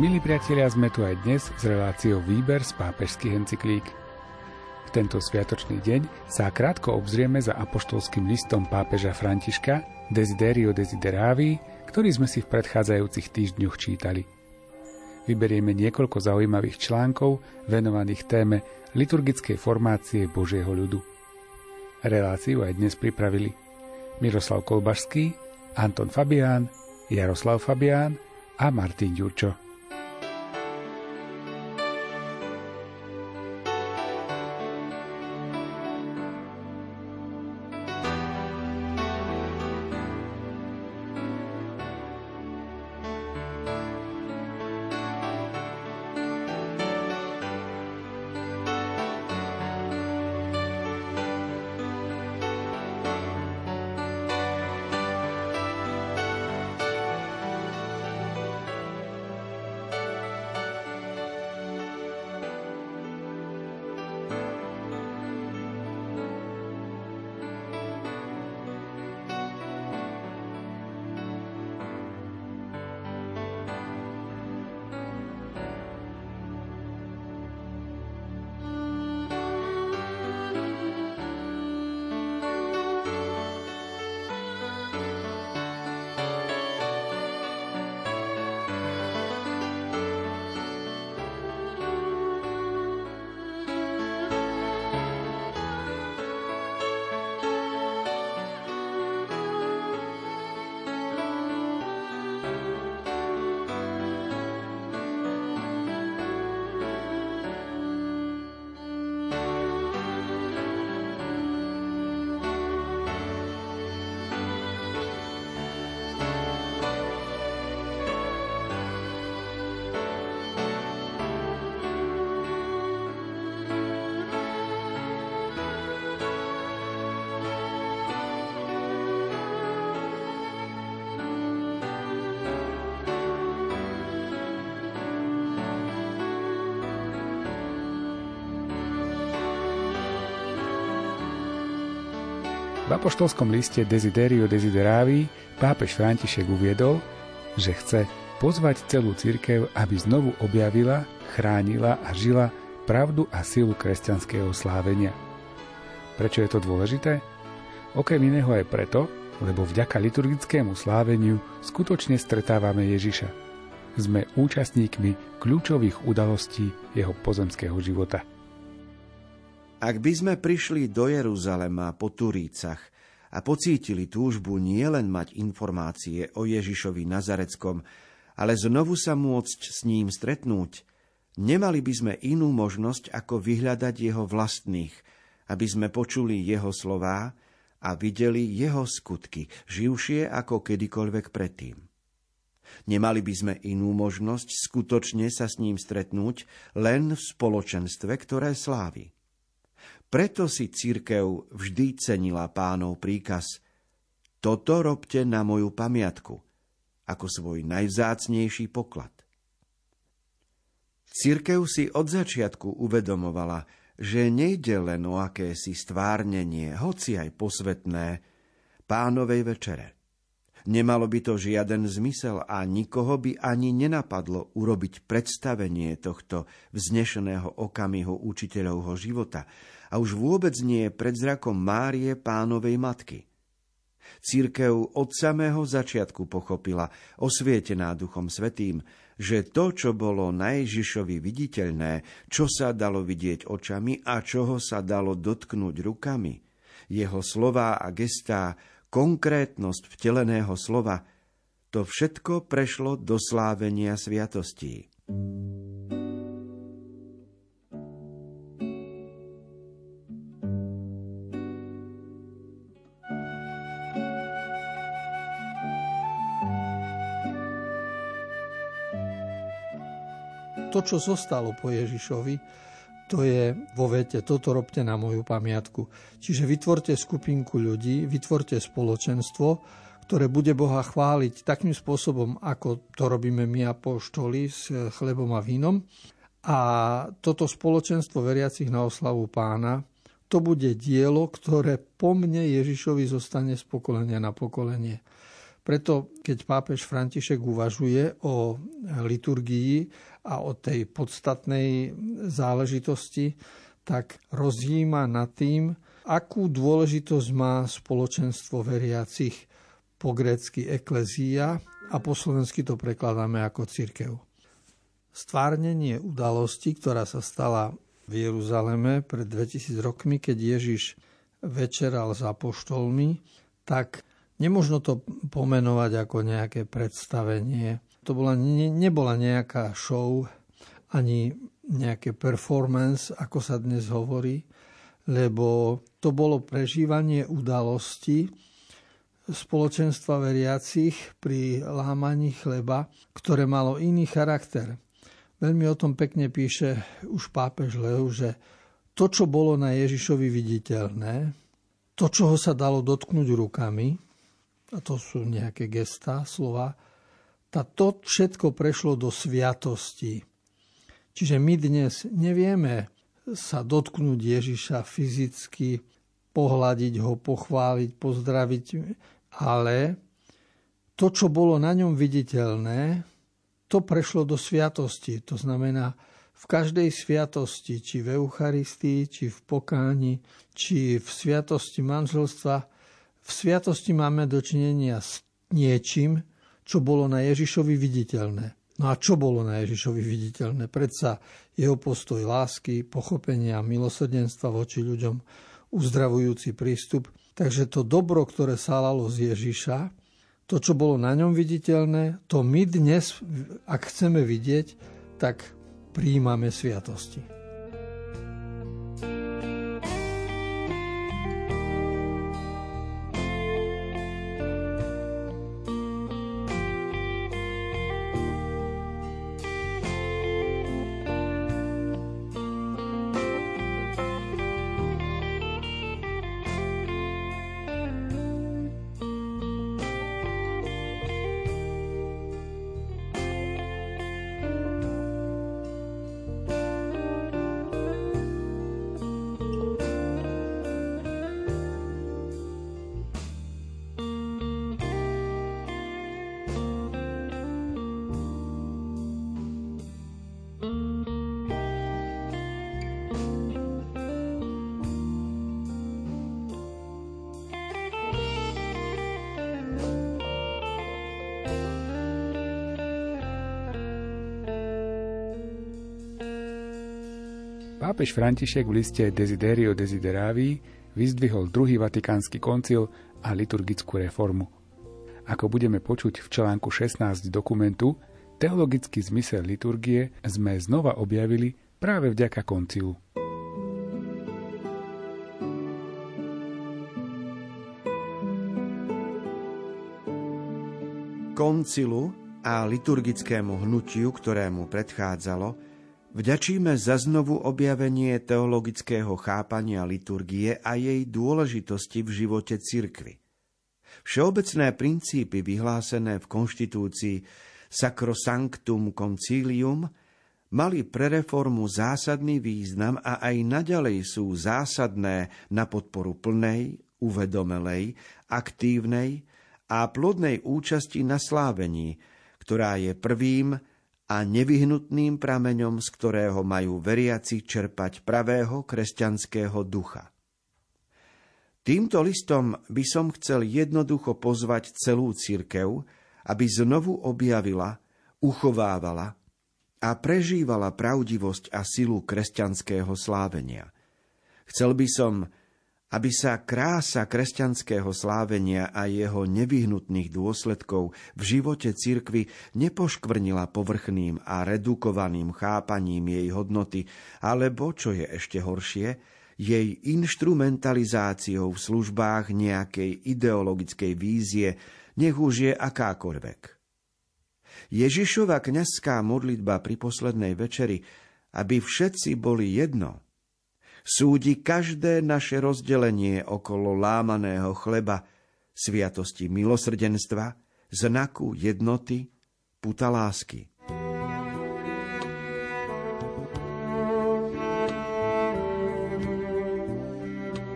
Milí priatelia, sme tu aj dnes s reláciou Výber z pápežských encyklík. V tento sviatočný deň sa krátko obzrieme za apoštolským listom pápeža Františka Desiderio Desideravi, ktorý sme si v predchádzajúcich týždňoch čítali. Vyberieme niekoľko zaujímavých článkov venovaných téme liturgickej formácie Božieho ľudu. Reláciu aj dnes pripravili Miroslav Kolbašský, Anton Fabián, Jaroslav Fabián a Martin Ďurčo. Apoštolskom liste Desiderio Desideravi pápež František uviedol, že chce pozvať celú cirkev, aby znovu objavila, chránila a žila pravdu a silu kresťanského slávenia. Prečo je to dôležité? Okrem iného aj preto, lebo vďaka liturgickému sláveniu skutočne stretávame Ježiša. Sme účastníkmi kľúčových udalostí jeho pozemského života. Ak by sme prišli do Jeruzalema po Turícach a pocítili túžbu nielen mať informácie o Ježišovi Nazareckom, ale znovu sa môcť s ním stretnúť, nemali by sme inú možnosť, ako vyhľadať jeho vlastných, aby sme počuli jeho slová a videli jeho skutky, živšie ako kedykoľvek predtým. Nemali by sme inú možnosť skutočne sa s ním stretnúť len v spoločenstve, ktoré slávi. Preto si církev vždy cenila pánov príkaz Toto robte na moju pamiatku, ako svoj najvzácnejší poklad. Církev si od začiatku uvedomovala, že nejde len o akési stvárnenie, hoci aj posvetné, pánovej večere. Nemalo by to žiaden zmysel a nikoho by ani nenapadlo urobiť predstavenie tohto vznešeného okamihu učiteľovho života, a už vôbec nie pred zrakom Márie pánovej matky. Církev od samého začiatku pochopila, osvietená Duchom Svetým, že to, čo bolo najžišovi viditeľné, čo sa dalo vidieť očami a čoho sa dalo dotknúť rukami, jeho slová a gestá, konkrétnosť vteleného slova, to všetko prešlo do slávenia sviatostí. To, čo zostalo po Ježišovi, to je vo vete, toto robte na moju pamiatku. Čiže vytvorte skupinku ľudí, vytvorte spoločenstvo, ktoré bude Boha chváliť takým spôsobom, ako to robíme my apoštoli s chlebom a vínom. A toto spoločenstvo veriacich na oslavu pána, to bude dielo, ktoré po mne Ježišovi zostane z pokolenia na pokolenie. Preto, keď pápež František uvažuje o liturgii a o tej podstatnej záležitosti, tak rozjíma nad tým, akú dôležitosť má spoločenstvo veriacich po grécky eklezia a po slovensky to prekladáme ako církev. Stvárnenie udalosti, ktorá sa stala v Jeruzaleme pred 2000 rokmi, keď Ježiš večeral s apoštolmi, tak nemožno to pomenovať ako nejaké predstavenie. To bola, ne, nebola nejaká show, ani nejaké performance, ako sa dnes hovorí, lebo to bolo prežívanie udalosti, spoločenstva veriacich pri lámaní chleba, ktoré malo iný charakter. Veľmi o tom pekne píše už pápež Leo, že to, čo bolo na Ježišovi viditeľné, to, čo ho sa dalo dotknúť rukami, a to sú nejaké gestá, slova, tá to všetko prešlo do sviatosti. Čiže my dnes nevieme sa dotknúť Ježiša fyzicky, pohľadiť ho, pochváliť, pozdraviť, ale to, čo bolo na ňom viditeľné, to prešlo do sviatosti. To znamená, v každej sviatosti, či v Eucharistii, či v pokáni, či v sviatosti manželstva, v sviatosti máme dočinenia s niečím, čo bolo na Ježišovi viditeľné. No a čo bolo na Ježišovi viditeľné? Predsa jeho postoj lásky, pochopenia, milosrdenstva voči ľuďom, uzdravujúci prístup. Takže to dobro, ktoré salalo z Ježiša, to, čo bolo na ňom viditeľné, to my dnes, ak chceme vidieť, tak príjmame sviatosti. Pápež František v liste Desiderio Desideravi vyzdvihol druhý vatikánsky koncil a liturgickú reformu. Ako budeme počuť v článku 16 dokumentu, teologický zmysel liturgie sme znova objavili práve vďaka koncilu. Koncilu a liturgickému hnutiu, ktorému predchádzalo, Vďačíme za znovu objavenie teologického chápania liturgie a jej dôležitosti v živote cirkvy. Všeobecné princípy vyhlásené v konštitúcii Sacrosanctum Concilium mali pre reformu zásadný význam a aj naďalej sú zásadné na podporu plnej, uvedomelej, aktívnej a plodnej účasti na slávení, ktorá je prvým a nevyhnutným prameňom, z ktorého majú veriaci čerpať pravého kresťanského ducha. Týmto listom by som chcel jednoducho pozvať celú cirkev, aby znovu objavila, uchovávala a prežívala pravdivosť a silu kresťanského slávenia. Chcel by som, aby sa krása kresťanského slávenia a jeho nevyhnutných dôsledkov v živote cirkvy nepoškvrnila povrchným a redukovaným chápaním jej hodnoty, alebo, čo je ešte horšie, jej instrumentalizáciou v službách nejakej ideologickej vízie, nech už je akákoľvek. Ježišova kňazská modlitba pri poslednej večeri, aby všetci boli jedno, súdi každé naše rozdelenie okolo lámaného chleba, sviatosti milosrdenstva, znaku jednoty, puta lásky.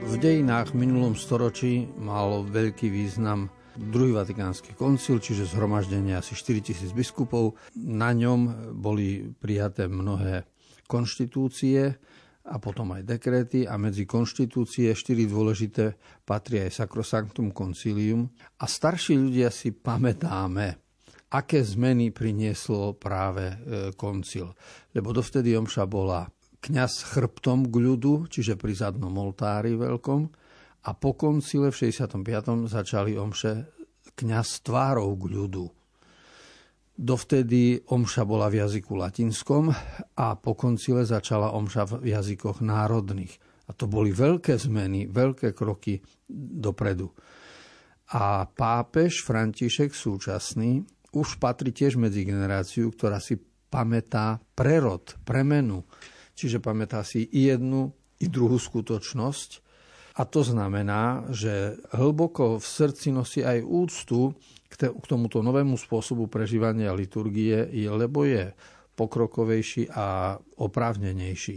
V dejinách v minulom storočí mal veľký význam druhý vatikánsky koncil, čiže zhromaždenie asi 4000 biskupov. Na ňom boli prijaté mnohé konštitúcie a potom aj dekréty a medzi konštitúcie štyri dôležité patria aj Sacrosanctum Concilium. A starší ľudia si pamätáme, aké zmeny prinieslo práve e, koncil. Lebo dovtedy omša bola kňaz chrbtom k ľudu, čiže pri zadnom oltári veľkom, a po koncile v 65. začali omše kňaz tvárov k ľudu. Dovtedy omša bola v jazyku latinskom a po koncile začala omša v jazykoch národných. A to boli veľké zmeny, veľké kroky dopredu. A pápež František súčasný už patrí tiež medzi generáciu, ktorá si pamätá prerod, premenu. Čiže pamätá si i jednu, i druhú skutočnosť a to znamená, že hlboko v srdci nosí aj úctu k tomuto novému spôsobu prežívania liturgie, lebo je pokrokovejší a oprávnenejší.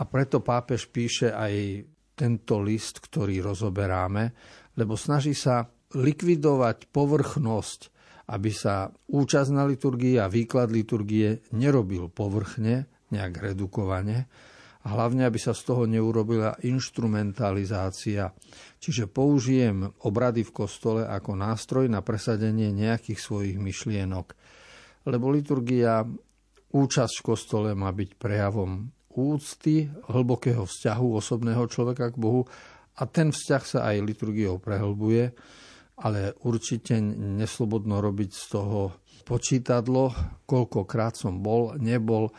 A preto pápež píše aj tento list, ktorý rozoberáme, lebo snaží sa likvidovať povrchnosť, aby sa účasť na liturgii a výklad liturgie nerobil povrchne, nejak redukovane, a hlavne, aby sa z toho neurobila instrumentalizácia. Čiže použijem obrady v kostole ako nástroj na presadenie nejakých svojich myšlienok. Lebo liturgia, účasť v kostole má byť prejavom úcty, hlbokého vzťahu osobného človeka k Bohu a ten vzťah sa aj liturgiou prehlbuje, ale určite neslobodno robiť z toho počítadlo, koľkokrát som bol, nebol,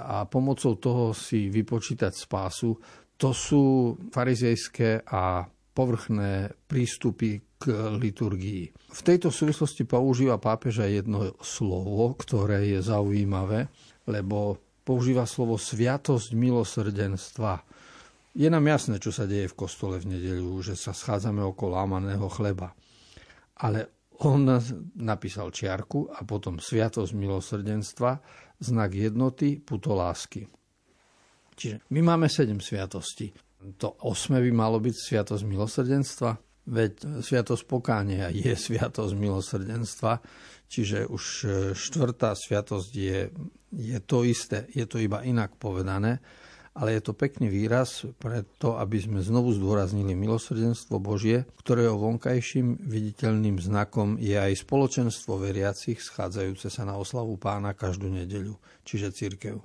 a pomocou toho si vypočítať spásu, to sú farizejské a povrchné prístupy k liturgii. V tejto súvislosti používa pápeža jedno slovo, ktoré je zaujímavé, lebo používa slovo sviatosť milosrdenstva. Je nám jasné, čo sa deje v kostole v nedeľu, že sa schádzame okolo lámaného chleba. Ale on napísal čiarku a potom sviatosť milosrdenstva znak jednoty, puto lásky. Čiže my máme sedem sviatostí. To osme by malo byť sviatosť milosrdenstva, veď sviatosť pokánia je sviatosť milosrdenstva, čiže už e, štvrtá sviatosť je, je to isté, je to iba inak povedané, ale je to pekný výraz pre to, aby sme znovu zdôraznili milosrdenstvo Božie, ktorého vonkajším viditeľným znakom je aj spoločenstvo veriacich schádzajúce sa na oslavu pána každú nedeľu, čiže církev.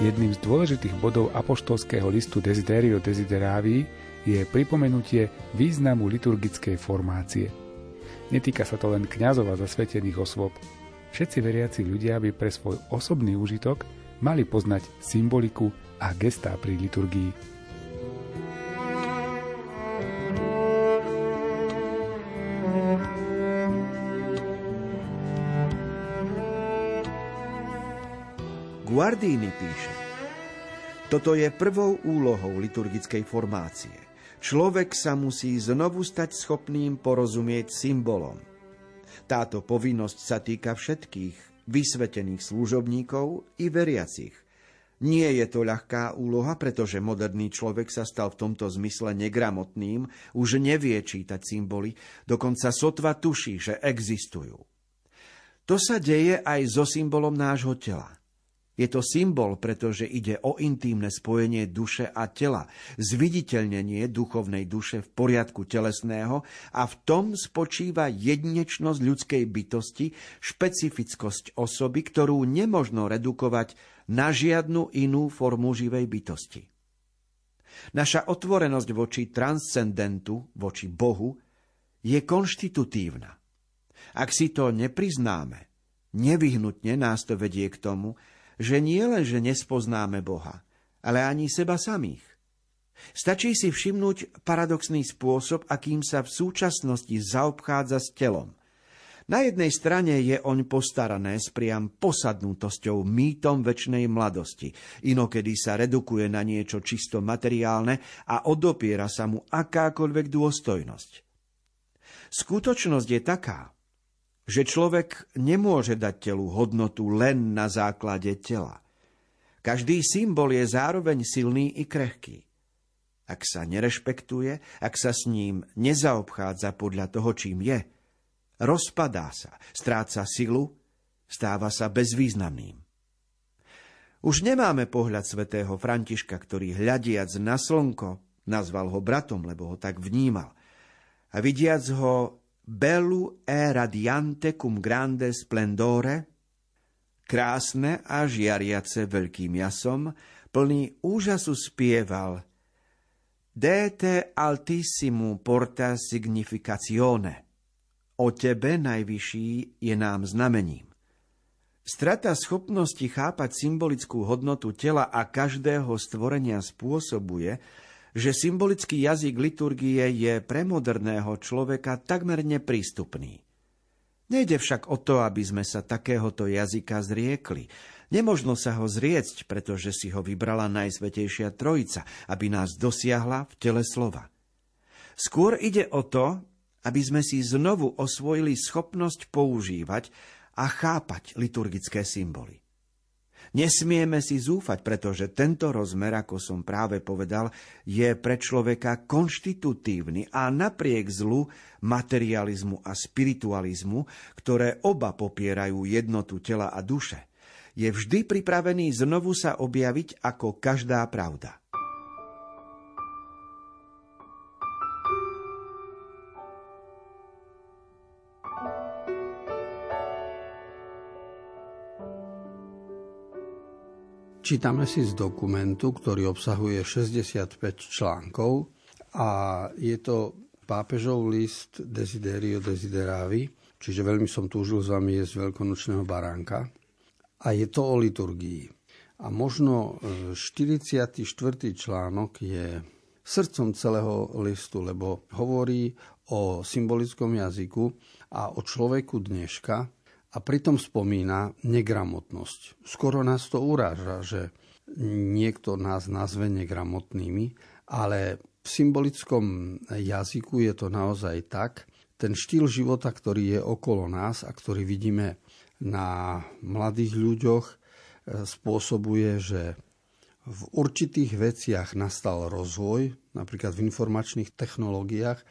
Jedným z dôležitých bodov apoštolského listu Desiderio Desideravi je pripomenutie významu liturgickej formácie. Netýka sa to len kňazov a zasvetených osôb. Všetci veriaci ľudia by pre svoj osobný užitok mali poznať symboliku a gestá pri liturgii. Guardini píše, toto je prvou úlohou liturgickej formácie. Človek sa musí znovu stať schopným porozumieť symbolom. Táto povinnosť sa týka všetkých vysvetených služobníkov i veriacich – nie je to ľahká úloha, pretože moderný človek sa stal v tomto zmysle negramotným, už nevie čítať symboly, dokonca sotva tuší, že existujú. To sa deje aj so symbolom nášho tela. Je to symbol, pretože ide o intímne spojenie duše a tela, zviditeľnenie duchovnej duše v poriadku telesného a v tom spočíva jedinečnosť ľudskej bytosti, špecifickosť osoby, ktorú nemožno redukovať na žiadnu inú formu živej bytosti. Naša otvorenosť voči transcendentu, voči Bohu, je konštitutívna. Ak si to nepriznáme, nevyhnutne nás to vedie k tomu, že nie len, že nespoznáme Boha, ale ani seba samých. Stačí si všimnúť paradoxný spôsob, akým sa v súčasnosti zaobchádza s telom. Na jednej strane je oň postarané s priam posadnutosťou mýtom väčšnej mladosti. Inokedy sa redukuje na niečo čisto materiálne a odopiera sa mu akákoľvek dôstojnosť. Skutočnosť je taká, že človek nemôže dať telu hodnotu len na základe tela. Každý symbol je zároveň silný i krehký. Ak sa nerešpektuje, ak sa s ním nezaobchádza podľa toho, čím je, rozpadá sa, stráca silu, stáva sa bezvýznamným. Už nemáme pohľad svätého Františka, ktorý hľadiac na slnko, nazval ho bratom, lebo ho tak vnímal. A vidiac ho bellu e radiante cum grande splendore, krásne a žiariace veľkým jasom, plný úžasu spieval Dete altissimo porta significazione – o tebe, najvyšší, je nám znamením. Strata schopnosti chápať symbolickú hodnotu tela a každého stvorenia spôsobuje, že symbolický jazyk liturgie je pre moderného človeka takmer neprístupný. Nejde však o to, aby sme sa takéhoto jazyka zriekli. Nemožno sa ho zriecť, pretože si ho vybrala Najsvetejšia Trojica, aby nás dosiahla v tele slova. Skôr ide o to, aby sme si znovu osvojili schopnosť používať a chápať liturgické symboly. Nesmieme si zúfať, pretože tento rozmer, ako som práve povedal, je pre človeka konštitutívny a napriek zlu materializmu a spiritualizmu, ktoré oba popierajú jednotu tela a duše, je vždy pripravený znovu sa objaviť ako každá pravda. Čítame si z dokumentu, ktorý obsahuje 65 článkov a je to pápežov list Desiderio Desideravi, čiže veľmi som túžil s vami jesť veľkonočného baránka. A je to o liturgii. A možno 44. E, článok je srdcom celého listu, lebo hovorí o symbolickom jazyku a o človeku dneška, a pritom spomína negramotnosť. Skoro nás to uráža, že niekto nás nazve negramotnými, ale v symbolickom jazyku je to naozaj tak. Ten štýl života, ktorý je okolo nás a ktorý vidíme na mladých ľuďoch, e, spôsobuje, že v určitých veciach nastal rozvoj, napríklad v informačných technológiách, e,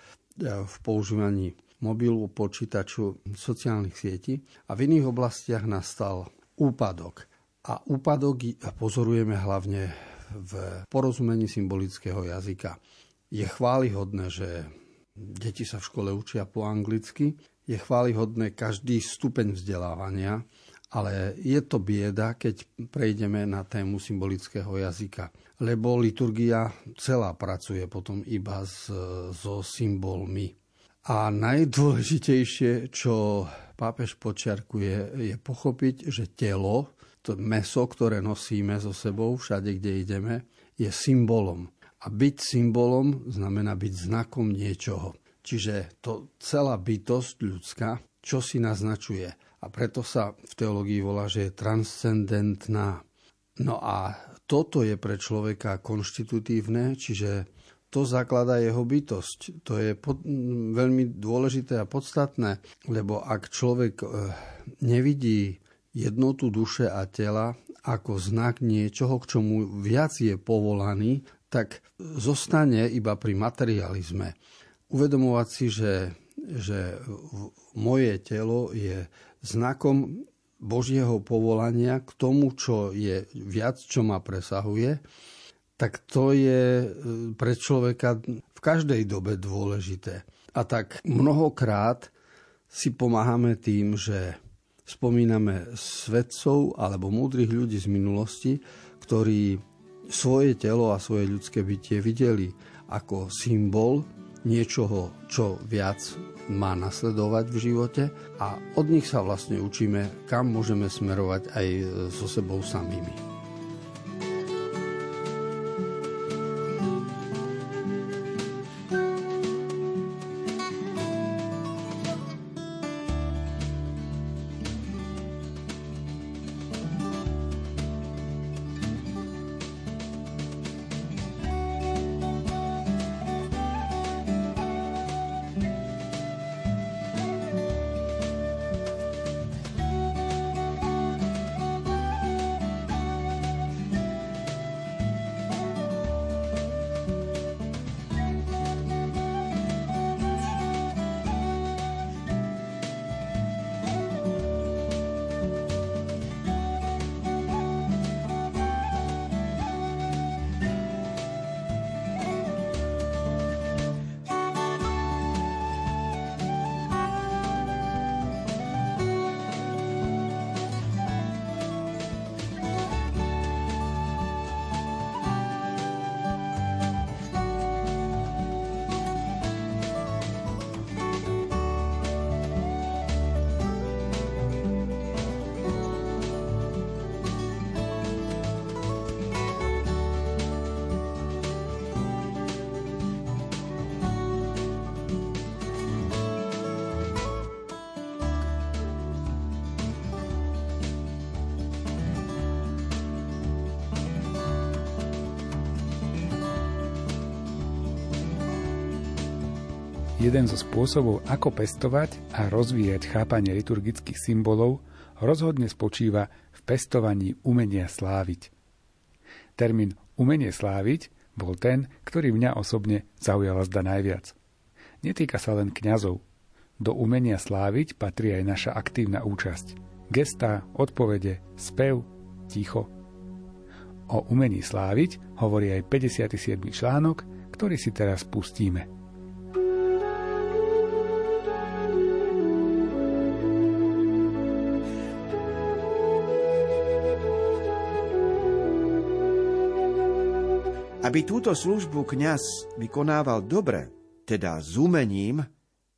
v používaní mobilu, počítaču, sociálnych sietí a v iných oblastiach nastal úpadok. A úpadok pozorujeme hlavne v porozumení symbolického jazyka. Je chválihodné, že deti sa v škole učia po anglicky, je chválihodné každý stupeň vzdelávania, ale je to bieda, keď prejdeme na tému symbolického jazyka, lebo liturgia celá pracuje potom iba so symbolmi. A najdôležitejšie, čo pápež počiarkuje, je pochopiť, že telo, to meso, ktoré nosíme so sebou všade, kde ideme, je symbolom. A byť symbolom znamená byť znakom niečoho. Čiže to celá bytosť ľudská, čo si naznačuje. A preto sa v teológii volá, že je transcendentná. No a toto je pre človeka konštitutívne, čiže to zakladá jeho bytosť. To je pod, veľmi dôležité a podstatné, lebo ak človek e, nevidí jednotu duše a tela ako znak niečoho, k čomu viac je povolaný, tak zostane iba pri materializme. Uvedomovať si, že, že moje telo je znakom Božieho povolania k tomu, čo je viac, čo ma presahuje, tak to je e, pre človeka v každej dobe dôležité. A tak mnohokrát si pomáhame tým, že spomíname svedcov alebo múdrych ľudí z minulosti, ktorí svoje telo a svoje ľudské bytie videli ako symbol niečoho, čo viac má nasledovať v živote a od nich sa vlastne učíme, kam môžeme smerovať aj so sebou samými. Jeden zo spôsobov, ako pestovať a rozvíjať chápanie liturgických symbolov, rozhodne spočíva v pestovaní umenia sláviť. Termín umenie sláviť bol ten, ktorý mňa osobne zaujala zda najviac. Netýka sa len kňazov. Do umenia sláviť patrí aj naša aktívna účasť. Gestá, odpovede, spev, ticho. O umení sláviť hovorí aj 57. článok, ktorý si teraz pustíme. Aby túto službu kňaz vykonával dobre, teda s umením,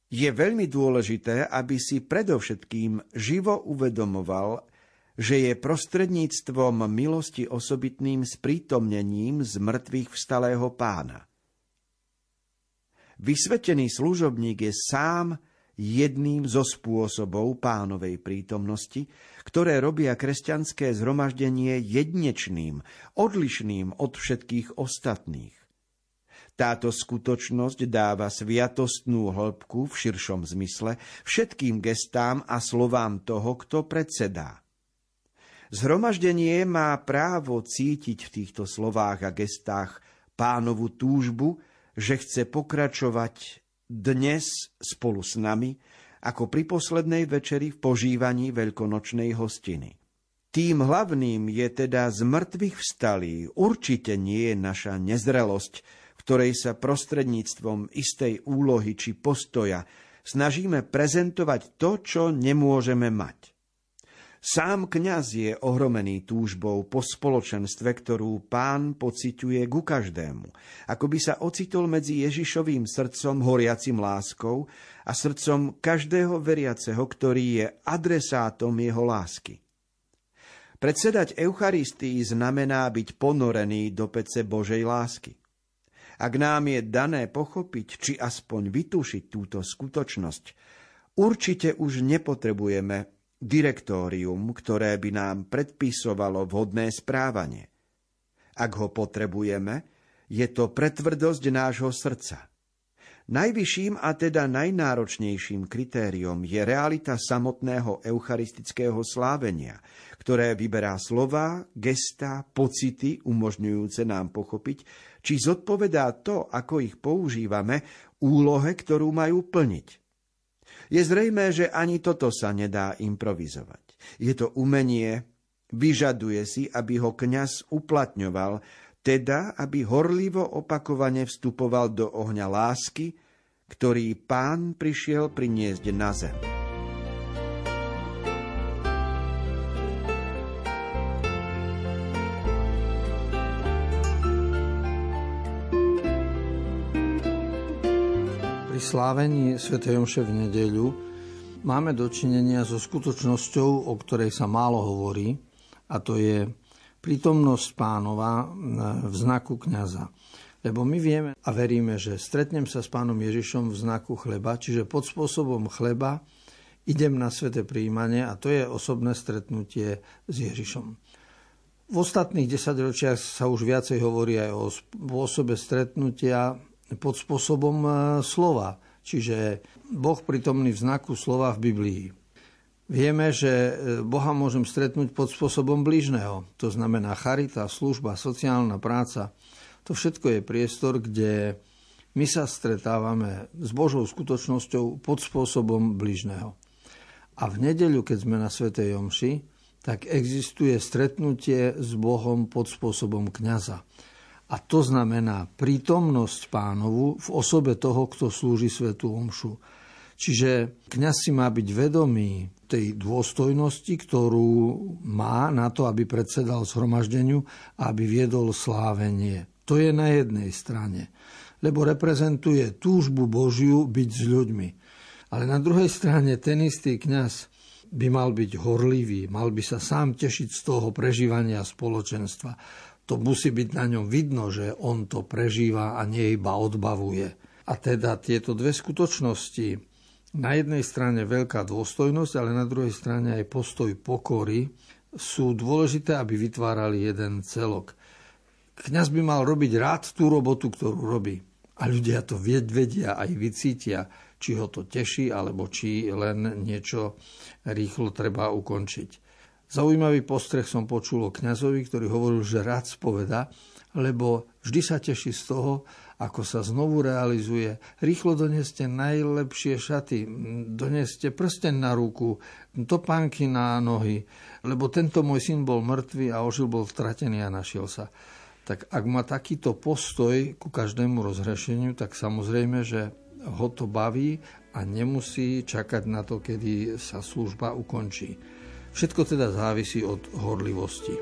je veľmi dôležité, aby si predovšetkým živo uvedomoval, že je prostredníctvom milosti osobitným sprítomnením z mŕtvych vstalého pána. Vysvetený služobník je sám jedným zo spôsobov pánovej prítomnosti, ktoré robia kresťanské zhromaždenie jednečným, odlišným od všetkých ostatných. Táto skutočnosť dáva sviatostnú hĺbku v širšom zmysle všetkým gestám a slovám toho, kto predsedá. Zhromaždenie má právo cítiť v týchto slovách a gestách pánovu túžbu, že chce pokračovať dnes spolu s nami, ako pri poslednej večeri v požívaní veľkonočnej hostiny. Tým hlavným je teda z mŕtvych vstalý, určite nie je naša nezrelosť, v ktorej sa prostredníctvom istej úlohy či postoja snažíme prezentovať to, čo nemôžeme mať. Sám kňaz je ohromený túžbou po spoločenstve, ktorú pán pociťuje ku každému, ako by sa ocitol medzi Ježišovým srdcom horiacim láskou a srdcom každého veriaceho, ktorý je adresátom jeho lásky. Predsedať Eucharistii znamená byť ponorený do pece Božej lásky. Ak nám je dané pochopiť, či aspoň vytušiť túto skutočnosť, určite už nepotrebujeme direktórium, ktoré by nám predpisovalo vhodné správanie. Ak ho potrebujeme, je to pretvrdosť nášho srdca. Najvyšším a teda najnáročnejším kritériom je realita samotného eucharistického slávenia, ktoré vyberá slova, gesta, pocity umožňujúce nám pochopiť, či zodpovedá to, ako ich používame, úlohe, ktorú majú plniť. Je zrejmé, že ani toto sa nedá improvizovať. Je to umenie, vyžaduje si, aby ho kňaz uplatňoval teda aby horlivo opakovane vstupoval do ohňa lásky, ktorý pán prišiel priniesť na zem. Slávení Sv. Jomše v nedeľu máme dočinenia so skutočnosťou, o ktorej sa málo hovorí, a to je prítomnosť pánova v znaku kniaza. Lebo my vieme a veríme, že stretnem sa s pánom Ježišom v znaku chleba, čiže pod spôsobom chleba idem na sveté príjmanie a to je osobné stretnutie s Ježišom. V ostatných desaťročiach sa už viacej hovorí aj o spôsobe stretnutia pod spôsobom e, slova, čiže Boh prítomný v znaku slova v Biblii. Vieme, že e, Boha môžem stretnúť pod spôsobom blížneho. To znamená charita, služba, sociálna práca. To všetko je priestor, kde my sa stretávame s Božou skutočnosťou pod spôsobom blížneho. A v nedeľu, keď sme na Svetej Jomši, tak existuje stretnutie s Bohom pod spôsobom kňaza. A to znamená prítomnosť pánovu v osobe toho, kto slúži Svetú Omšu. Čiže kňaz si má byť vedomý tej dôstojnosti, ktorú má na to, aby predsedal zhromaždeniu a aby viedol slávenie. To je na jednej strane, lebo reprezentuje túžbu Božiu byť s ľuďmi. Ale na druhej strane ten istý kňaz by mal byť horlivý, mal by sa sám tešiť z toho prežívania spoločenstva. To musí byť na ňom vidno, že on to prežíva a nie iba odbavuje. A teda tieto dve skutočnosti, na jednej strane veľká dôstojnosť, ale na druhej strane aj postoj pokory sú dôležité, aby vytvárali jeden celok. Kňaz by mal robiť rád tú robotu, ktorú robí. A ľudia to vedia, aj vycítia, či ho to teší, alebo či len niečo rýchlo treba ukončiť. Zaujímavý postreh som počul o kňazovi, ktorý hovoril, že rád spoveda, lebo vždy sa teší z toho, ako sa znovu realizuje. Rýchlo doneste najlepšie šaty, doneste prsten na ruku, topánky na nohy, lebo tento môj syn bol mŕtvý a ožil bol stratený a našiel sa. Tak ak má takýto postoj ku každému rozhrešeniu, tak samozrejme, že ho to baví a nemusí čakať na to, kedy sa služba ukončí. Všetko teda závisí od horlivosti.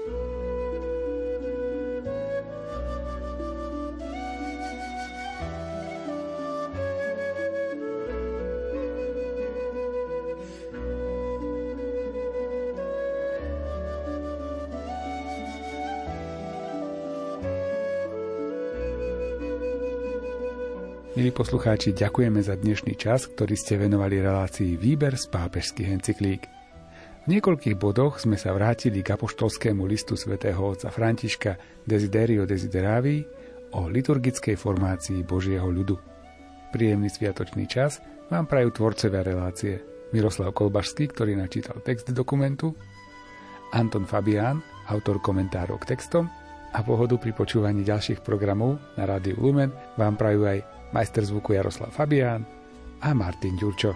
Milí poslucháči, ďakujeme za dnešný čas, ktorý ste venovali relácii Výber z pápežských encyklík. Niekoľkých bodoch sme sa vrátili k apoštolskému listu svätého otca Františka Desiderio Desideravi o liturgickej formácii Božieho ľudu. Príjemný sviatočný čas vám prajú tvorcovia relácie Miroslav Kolbašský, ktorý načítal text dokumentu, Anton Fabián, autor komentárov k textom a pohodu pri počúvaní ďalších programov na Rádiu Lumen vám prajú aj majster zvuku Jaroslav Fabián a Martin Ďurčo.